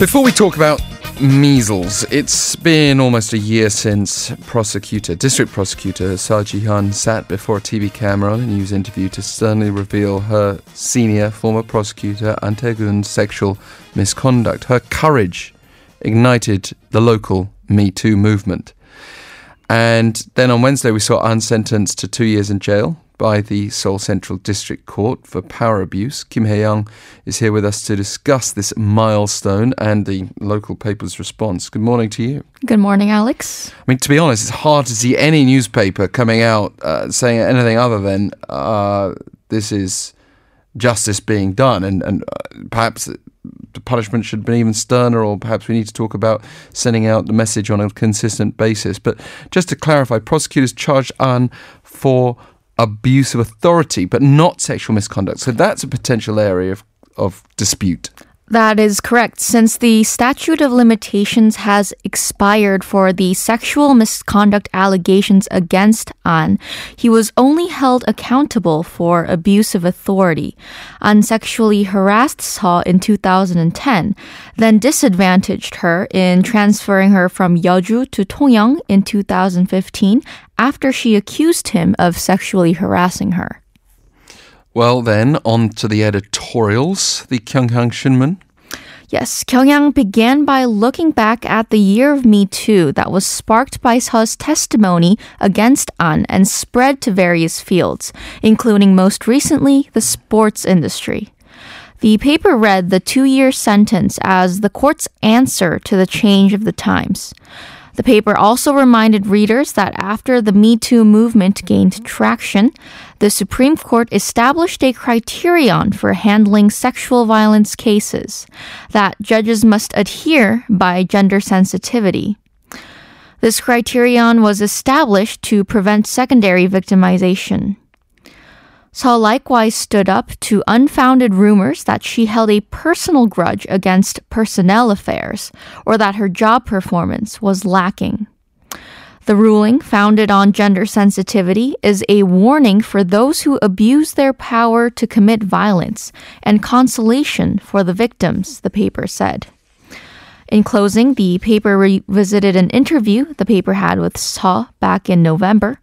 Before we talk about measles, it's been almost a year since prosecutor, district prosecutor Seo Ji-hyun sat before a TV camera on a news interview to sternly reveal her senior former prosecutor An Tae-geun's sexual misconduct. Her courage ignited the local Me Too movement. And then on Wednesday, we saw An sentenced to two years in jail by the Seoul Central District Court for power abuse. Kim Hae-young is here with us to discuss this milestone and the local paper's response. Good morning to you. Good morning, Alex. I mean, to be honest, it's hard to see any newspaper coming out uh, saying anything other than uh, this is justice being done, and, and uh, perhaps the punishment should have been even sterner, or perhaps we need to talk about sending out the message on a consistent basis. But just to clarify, prosecutors charged An for abuse of authority, but not sexual misconduct. So that's a potential area of, of dispute. That is correct. Since the statute of limitations has expired for the sexual misconduct allegations against An, he was only held accountable for abuse of authority. An sexually harassed Seo in 2010, then disadvantaged her in transferring her from Yeoju to Tongyeong in 2015 after she accused him of sexually harassing her. Well, then, on to the editorials. The Kyunghyang Shinmun. Yes, Kyunghyang began by looking back at the year of Me Too that was sparked by Seo's testimony against An and spread to various fields, including most recently the sports industry. The paper read the two year sentence as the court's answer to the change of the times. The paper also reminded readers that after the Me Too movement gained traction, the Supreme Court established a criterion for handling sexual violence cases that judges must adhere by gender sensitivity. This criterion was established to prevent secondary victimization. Seo likewise stood up to unfounded rumors that she held a personal grudge against personnel affairs or that her job performance was lacking. The ruling, founded on gender sensitivity, is a warning for those who abuse their power to commit violence and consolation for the victims, the paper said. In closing, the paper revisited an interview the paper had with Seo back in November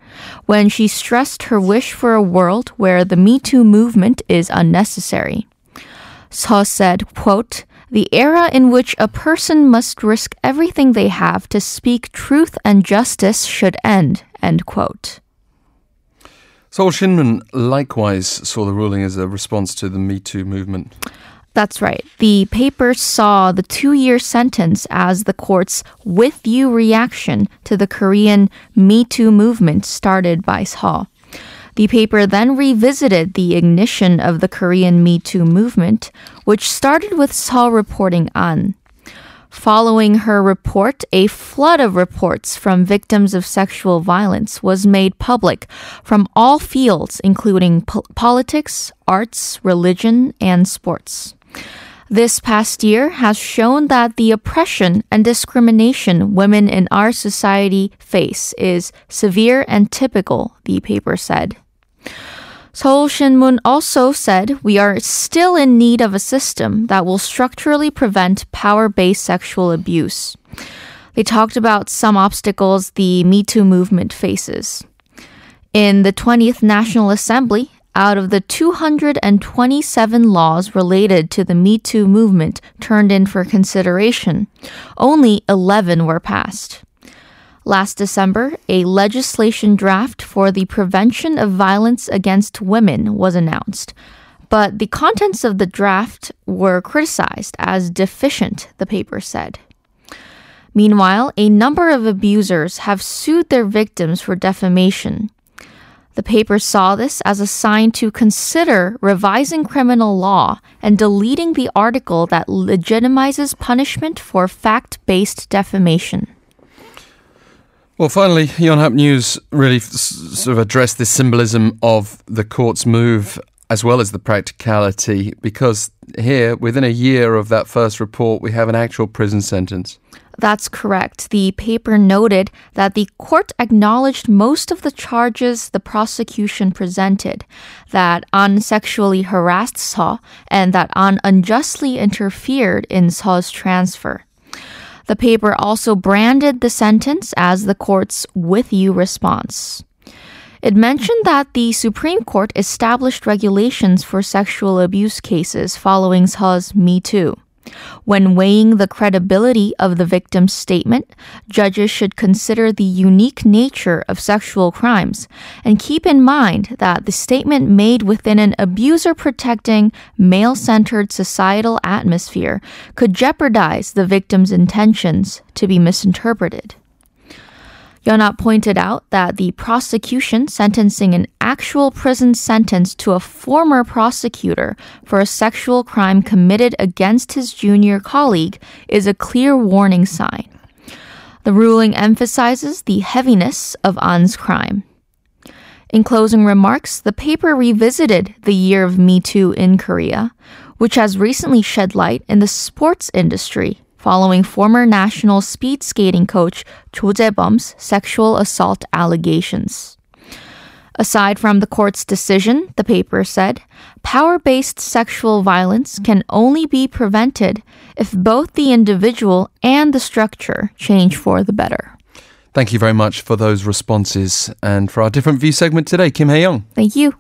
when she stressed her wish for a world where the Me Too movement is unnecessary. Seo said, quote, the era in which a person must risk everything they have to speak truth and justice should end, end quote. Seoul Shinmun likewise saw the ruling as a response to the Me Too movement. That's right. The paper saw the two year sentence as the court's with you reaction to the Korean Me Too movement started by Seo. The paper then revisited the ignition of the Korean Me Too movement, which started with Seo reporting on. Following her report, a flood of reports from victims of sexual violence was made public from all fields, including po- politics, arts, religion, and sports. This past year has shown that the oppression and discrimination women in our society face is severe and typical, the paper said. Seoul Shinmun also said we are still in need of a system that will structurally prevent power-based sexual abuse. They talked about some obstacles the Me Too movement faces. In the 20th National Assembly, out of the 227 laws related to the Me Too movement turned in for consideration, only 11 were passed. Last December, a legislation draft for the prevention of violence against women was announced, but the contents of the draft were criticized as deficient, the paper said. Meanwhile, a number of abusers have sued their victims for defamation. The paper saw this as a sign to consider revising criminal law and deleting the article that legitimizes punishment for fact based defamation. Well, finally, Yonhap News really sort of addressed the symbolism of the court's move as well as the practicality, because here, within a year of that first report, we have an actual prison sentence. That's correct. The paper noted that the court acknowledged most of the charges the prosecution presented, that An sexually harassed Seo and that An unjustly interfered in Seo's transfer. The paper also branded the sentence as the court's with you response. It mentioned that the Supreme Court established regulations for sexual abuse cases following Seo's Me Too. When weighing the credibility of the victim's statement, judges should consider the unique nature of sexual crimes and keep in mind that the statement made within an abuser protecting, male centered societal atmosphere could jeopardize the victim's intentions to be misinterpreted. Yonhap pointed out that the prosecution sentencing an actual prison sentence to a former prosecutor for a sexual crime committed against his junior colleague is a clear warning sign. The ruling emphasizes the heaviness of An's crime. In closing remarks, the paper revisited the year of Me Too in Korea, which has recently shed light in the sports industry following former national speed skating coach Cho Jae-bum's sexual assault allegations. Aside from the court's decision, the paper said, power based sexual violence can only be prevented if both the individual and the structure change for the better. Thank you very much for those responses and for our different view segment today, Kim Hae Young. Thank you.